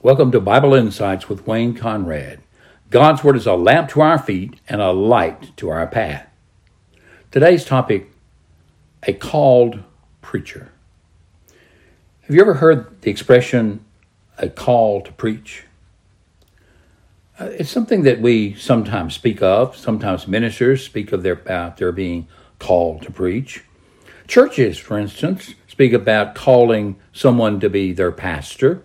Welcome to Bible Insights with Wayne Conrad. God's Word is a lamp to our feet and a light to our path. Today's topic a called preacher. Have you ever heard the expression a call to preach? Uh, it's something that we sometimes speak of. Sometimes ministers speak of their about their being called to preach. Churches, for instance, speak about calling someone to be their pastor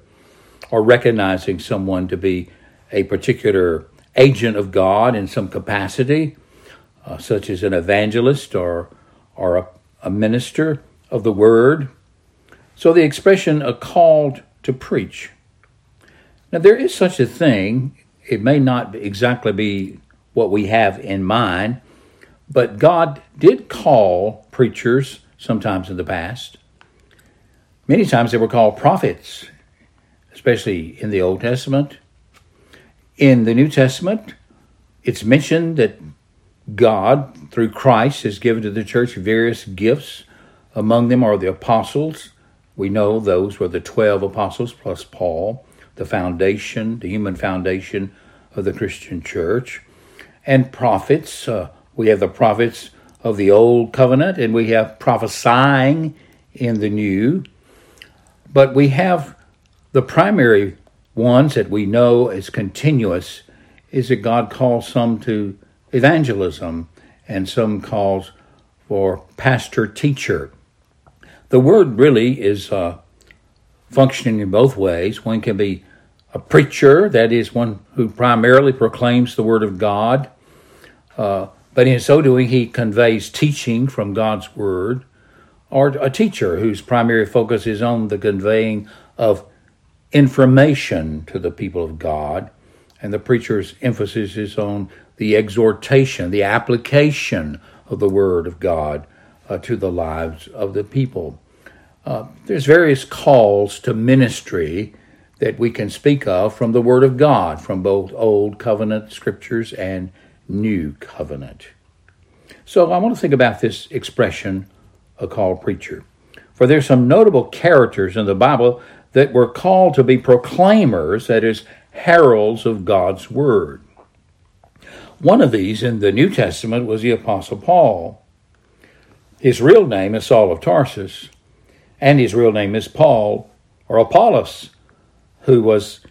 or recognizing someone to be a particular agent of God in some capacity, uh, such as an evangelist or, or a, a minister of the word. So the expression a called to preach. Now, there is such a thing it may not exactly be what we have in mind, but God did call preachers sometimes in the past. Many times they were called prophets, especially in the Old Testament. In the New Testament, it's mentioned that God, through Christ, has given to the church various gifts. Among them are the apostles. We know those were the 12 apostles plus Paul the foundation, the human foundation of the Christian church, and prophets. Uh, we have the prophets of the old covenant, and we have prophesying in the new. But we have the primary ones that we know as continuous is that God calls some to evangelism and some calls for pastor teacher. The word really is uh, functioning in both ways. One can be a preacher, that is, one who primarily proclaims the Word of God, uh, but in so doing, he conveys teaching from God's Word, or a teacher whose primary focus is on the conveying of information to the people of God, and the preacher's emphasis is on the exhortation, the application of the Word of God uh, to the lives of the people. Uh, there's various calls to ministry that we can speak of from the Word of God, from both Old Covenant scriptures and New Covenant. So I want to think about this expression, a called preacher. For there's some notable characters in the Bible that were called to be proclaimers, that is, heralds of God's Word. One of these in the New Testament was the Apostle Paul. His real name is Saul of Tarsus and his real name is Paul or Apollos, who was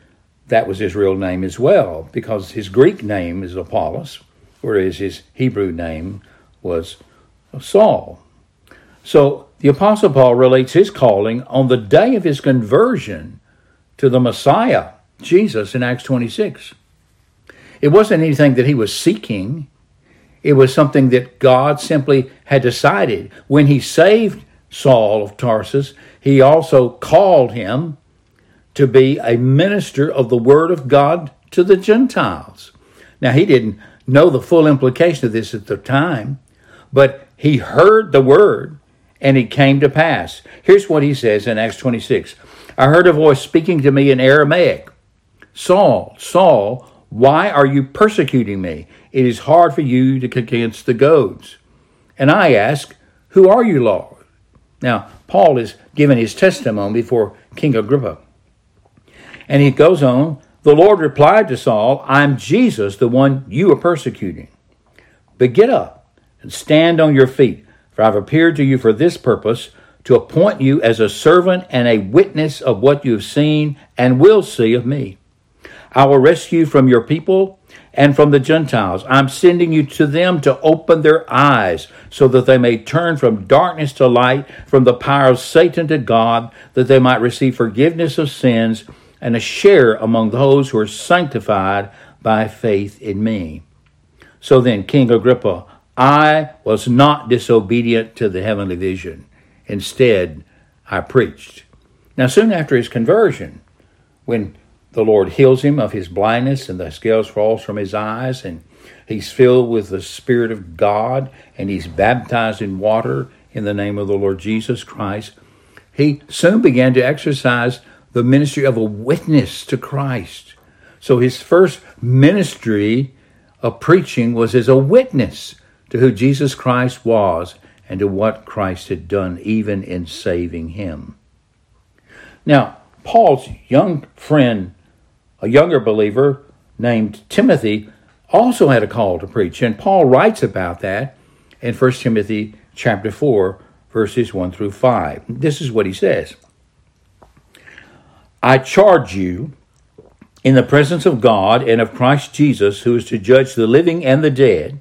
that was his real name as well, because his Greek name is Apollos, whereas his Hebrew name was Saul. So the Apostle Paul relates his calling on the day of his conversion to the Messiah, Jesus, in Acts 26. It wasn't anything that he was seeking. It was something that God simply had decided. When he saved Saul of Tarsus, he also called him to be a minister of the Word of God to the Gentiles. Now, he didn't know the full implication of this at the time, but he heard the Word and it came to pass. Here's what he says in Acts 26 I heard a voice speaking to me in Aramaic Saul, Saul, why are you persecuting me? It is hard for you to kick against the goads. And I ask, Who are you, Lord? Now, Paul is giving his testimony before King Agrippa. And he goes on, the Lord replied to Saul, I'm Jesus, the one you are persecuting. But get up and stand on your feet, for I've appeared to you for this purpose, to appoint you as a servant and a witness of what you have seen and will see of me. I will rescue you from your people and from the Gentiles. I'm sending you to them to open their eyes so that they may turn from darkness to light, from the power of Satan to God, that they might receive forgiveness of sins and a share among those who are sanctified by faith in me. So then, King Agrippa, I was not disobedient to the heavenly vision. Instead, I preached. Now, soon after his conversion, when the Lord heals him of his blindness, and the scales falls from his eyes, and he's filled with the Spirit of God, and he's baptized in water in the name of the Lord Jesus Christ. He soon began to exercise the ministry of a witness to Christ. So his first ministry of preaching was as a witness to who Jesus Christ was and to what Christ had done, even in saving him. Now, Paul's young friend a younger believer named Timothy, also had a call to preach. And Paul writes about that in 1 Timothy chapter 4, verses 1 through 5. This is what he says I charge you in the presence of God and of Christ Jesus, who is to judge the living and the dead,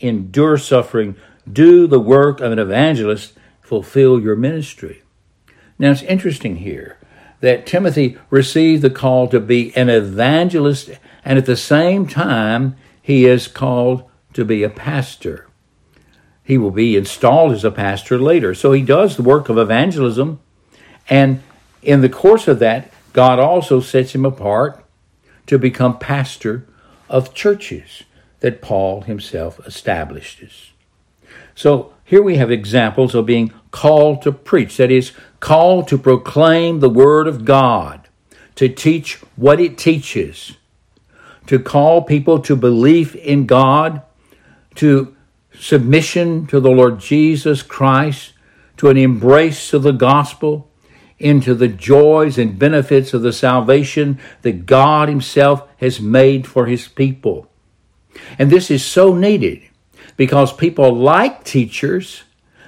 endure suffering, do the work of an evangelist, fulfill your ministry. Now it's interesting here that Timothy received the call to be an evangelist, and at the same time, he is called to be a pastor. He will be installed as a pastor later. So he does the work of evangelism and in the course of that, God also sets him apart to become pastor of churches that Paul himself establishes. So here we have examples of being called to preach, that is, called to proclaim the Word of God, to teach what it teaches, to call people to belief in God, to submission to the Lord Jesus Christ, to an embrace of the gospel, into the joys and benefits of the salvation that God Himself has made for His people. And this is so needed because people like teachers,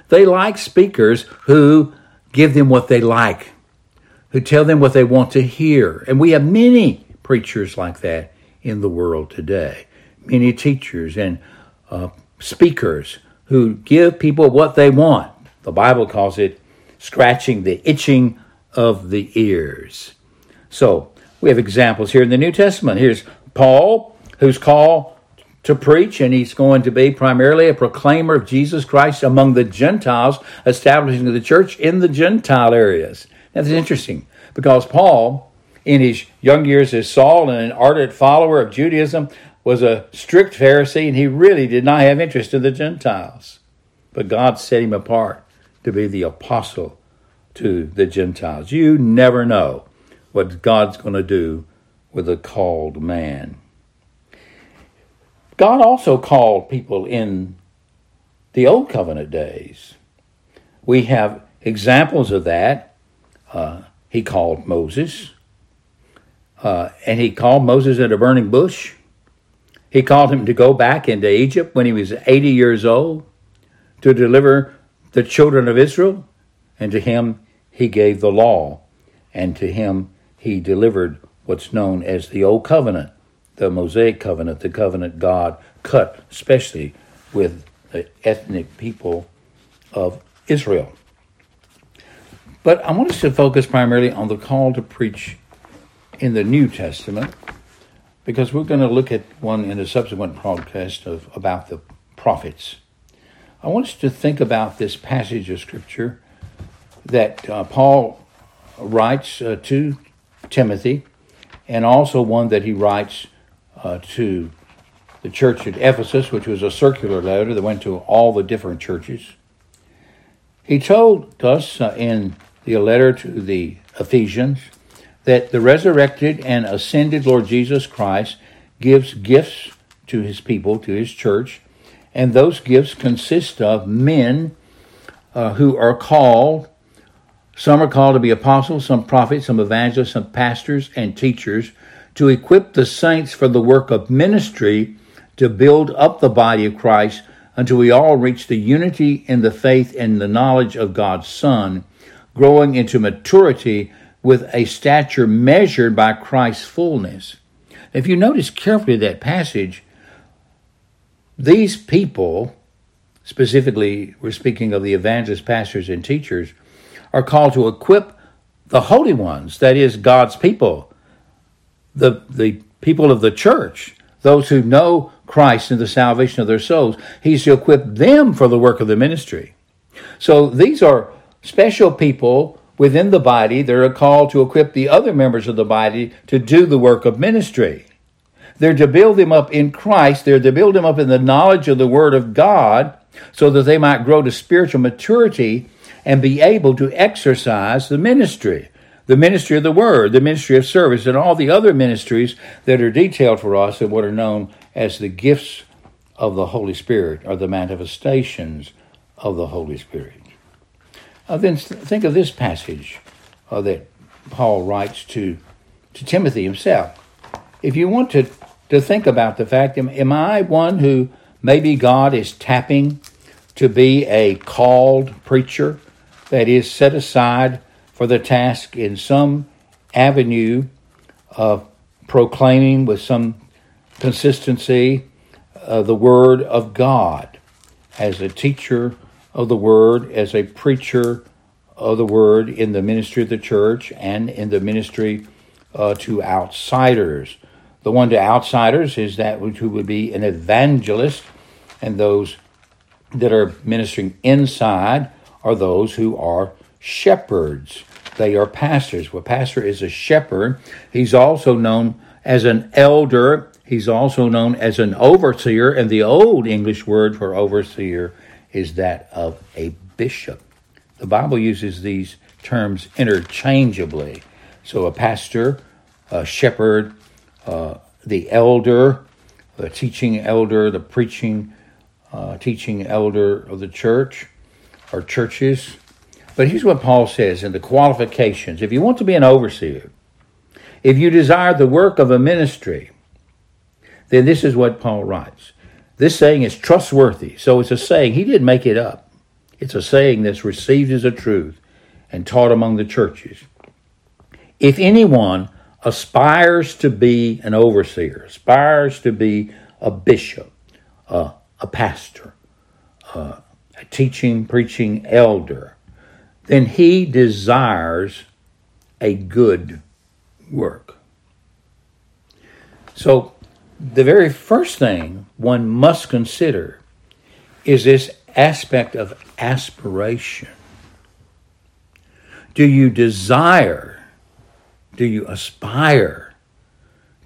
they like speakers who give them what they like, who tell them what they want to hear. And we have many preachers like that in the world today, many teachers and uh, speakers who give people what they want. The Bible calls it scratching the itching of the ears. So we have examples here in the New Testament. Here's Paul, who's called to preach, and he's going to be primarily a proclaimer of Jesus Christ among the Gentiles, establishing the church in the Gentile areas. That's interesting because Paul, in his young years as Saul and an ardent follower of Judaism, was a strict Pharisee, and he really did not have interest in the Gentiles. But God set him apart to be the apostle to the Gentiles. You never know what God's going to do with a called man. God also called people in the Old Covenant days. We have examples of that. Uh, he called Moses, uh, and he called Moses at a burning bush. He called him to go back into Egypt when he was 80 years old to deliver the children of Israel, and to him he gave the law, and to him he delivered what's known as the Old Covenant, the Mosaic Covenant, the covenant God cut especially with the ethnic people of Israel. But I want us to focus primarily on the call to preach in the New Testament because we're going to look at one in a subsequent podcast of about the prophets. I want us to think about this passage of scripture that uh, Paul writes uh, to Timothy, and also one that he writes uh, to the church at Ephesus, which was a circular letter that went to all the different churches. He told us uh, in the letter to the Ephesians that the resurrected and ascended Lord Jesus Christ gives gifts to his people, to his church, and those gifts consist of men uh, who are called some are called to be apostles, some prophets, some evangelists, some pastors and teachers to equip the saints for the work of ministry to build up the body of Christ until we all reach the unity in the faith and the knowledge of God's Son, growing into maturity with a stature measured by Christ's fullness. If you notice carefully that passage, these people, specifically, we're speaking of the evangelists, pastors, and teachers, are called to equip the holy ones, that is, God's people, the, the people of the church, those who know Christ and the salvation of their souls. He's to equip them for the work of the ministry. So these are special people within the body, they're called to equip the other members of the body to do the work of ministry. They're to build them up in Christ. They're to build them up in the knowledge of the Word of God so that they might grow to spiritual maturity and be able to exercise the ministry the ministry of the Word, the ministry of service, and all the other ministries that are detailed for us and what are known as the gifts of the Holy Spirit or the manifestations of the Holy Spirit. Uh, then think of this passage uh, that Paul writes to, to Timothy himself. If you want to, to think about the fact, am, am I one who maybe God is tapping to be a called preacher that is set aside for the task in some avenue of proclaiming with some consistency uh, the Word of God as a teacher of the Word, as a preacher of the Word in the ministry of the church and in the ministry uh, to outsiders. The one to outsiders is that which would be an evangelist, and those that are ministering inside are those who are shepherds. They are pastors. Well, pastor is a shepherd. He's also known as an elder. He's also known as an overseer, and the old English word for overseer is that of a bishop. The Bible uses these terms interchangeably. So, a pastor, a shepherd, uh, the elder, the teaching elder, the preaching, uh, teaching elder of the church or churches, but here's what Paul says in the qualifications. If you want to be an overseer, if you desire the work of a ministry, then this is what Paul writes. This saying is trustworthy. So it's a saying. He didn't make it up. It's a saying that's received as a truth and taught among the churches. If anyone aspires to be an overseer, aspires to be a bishop, uh, a pastor, uh, a teaching, preaching elder, then he desires a good work. So, the very first thing one must consider is this aspect of aspiration. Do you desire, do you aspire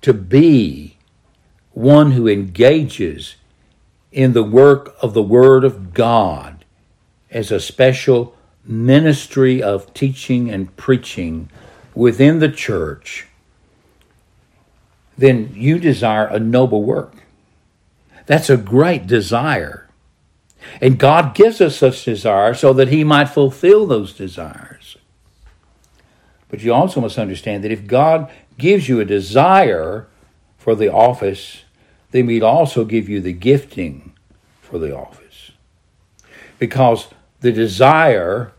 to be one who engages in the work of the Word of God as a special ministry of teaching and preaching within the church, then you desire a noble work. That's a great desire. And God gives us such desire so that He might fulfill those desires. But you also must understand that if God gives you a desire for the office, then He'd also give you the gifting for the office. Because the desire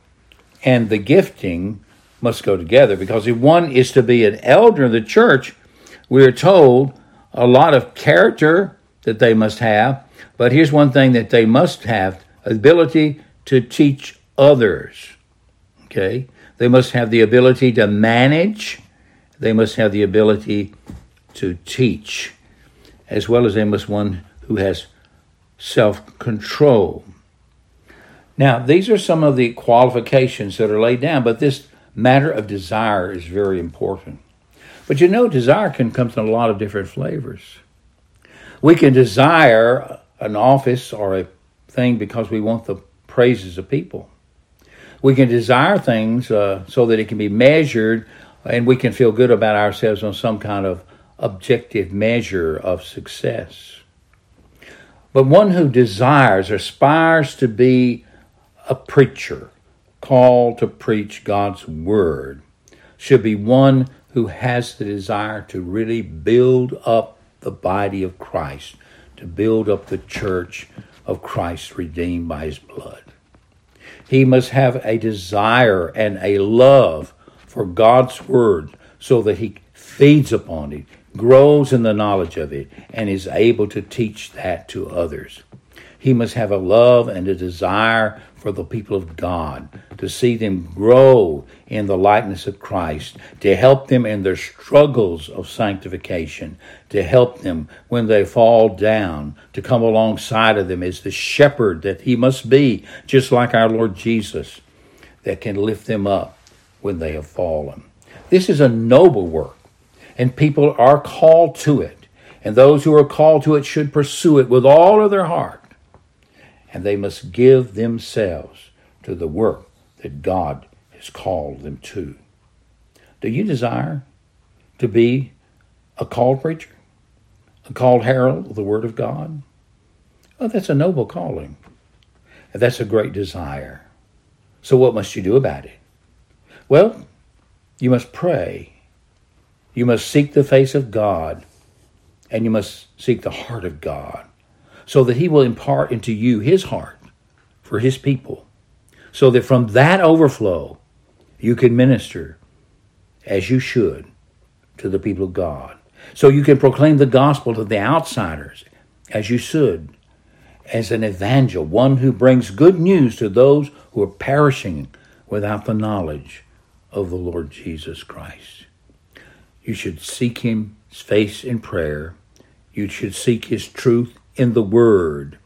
and the gifting must go together because if one is to be an elder in the church, we are told a lot of character that they must have, but here's one thing that they must have ability to teach others. Okay? They must have the ability to manage, they must have the ability to teach, as well as they must one who has self control. Now, these are some of the qualifications that are laid down, but this matter of desire is very important. But you know, desire can come in a lot of different flavors. We can desire an office or a thing because we want the praises of people. We can desire things uh, so that it can be measured and we can feel good about ourselves on some kind of objective measure of success. But one who desires, aspires to be a preacher called to preach God's word should be one who has the desire to really build up the body of Christ, to build up the church of Christ redeemed by his blood. He must have a desire and a love for God's word so that he feeds upon it, grows in the knowledge of it, and is able to teach that to others. He must have a love and a desire for the people of God, to see them grow in the likeness of Christ, to help them in their struggles of sanctification, to help them when they fall down, to come alongside of them as the shepherd that he must be, just like our Lord Jesus, that can lift them up when they have fallen. This is a noble work, and people are called to it. And those who are called to it should pursue it with all of their heart. And they must give themselves to the work that God has called them to. Do you desire to be a called preacher? A called herald of the Word of God? Oh, that's a noble calling. That's a great desire. So, what must you do about it? Well, you must pray. You must seek the face of God, and you must seek the heart of God, so that He will impart into you His heart for His people, so that from that overflow you can minister as you should to the people of God. So you can proclaim the gospel to the outsiders as you should as an evangel, one who brings good news to those who are perishing without the knowledge of the Lord Jesus Christ. You should seek him face in prayer. You should seek his truth in the word.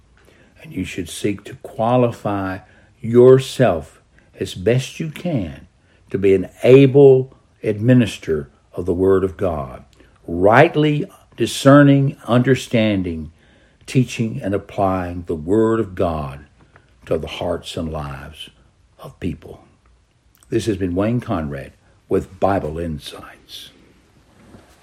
And you should seek to qualify yourself as best you can to be an able administrator of the word of God, rightly discerning, understanding teaching and applying the Word of God to the hearts and lives of people. This has been Wayne Conrad with Bible Insights.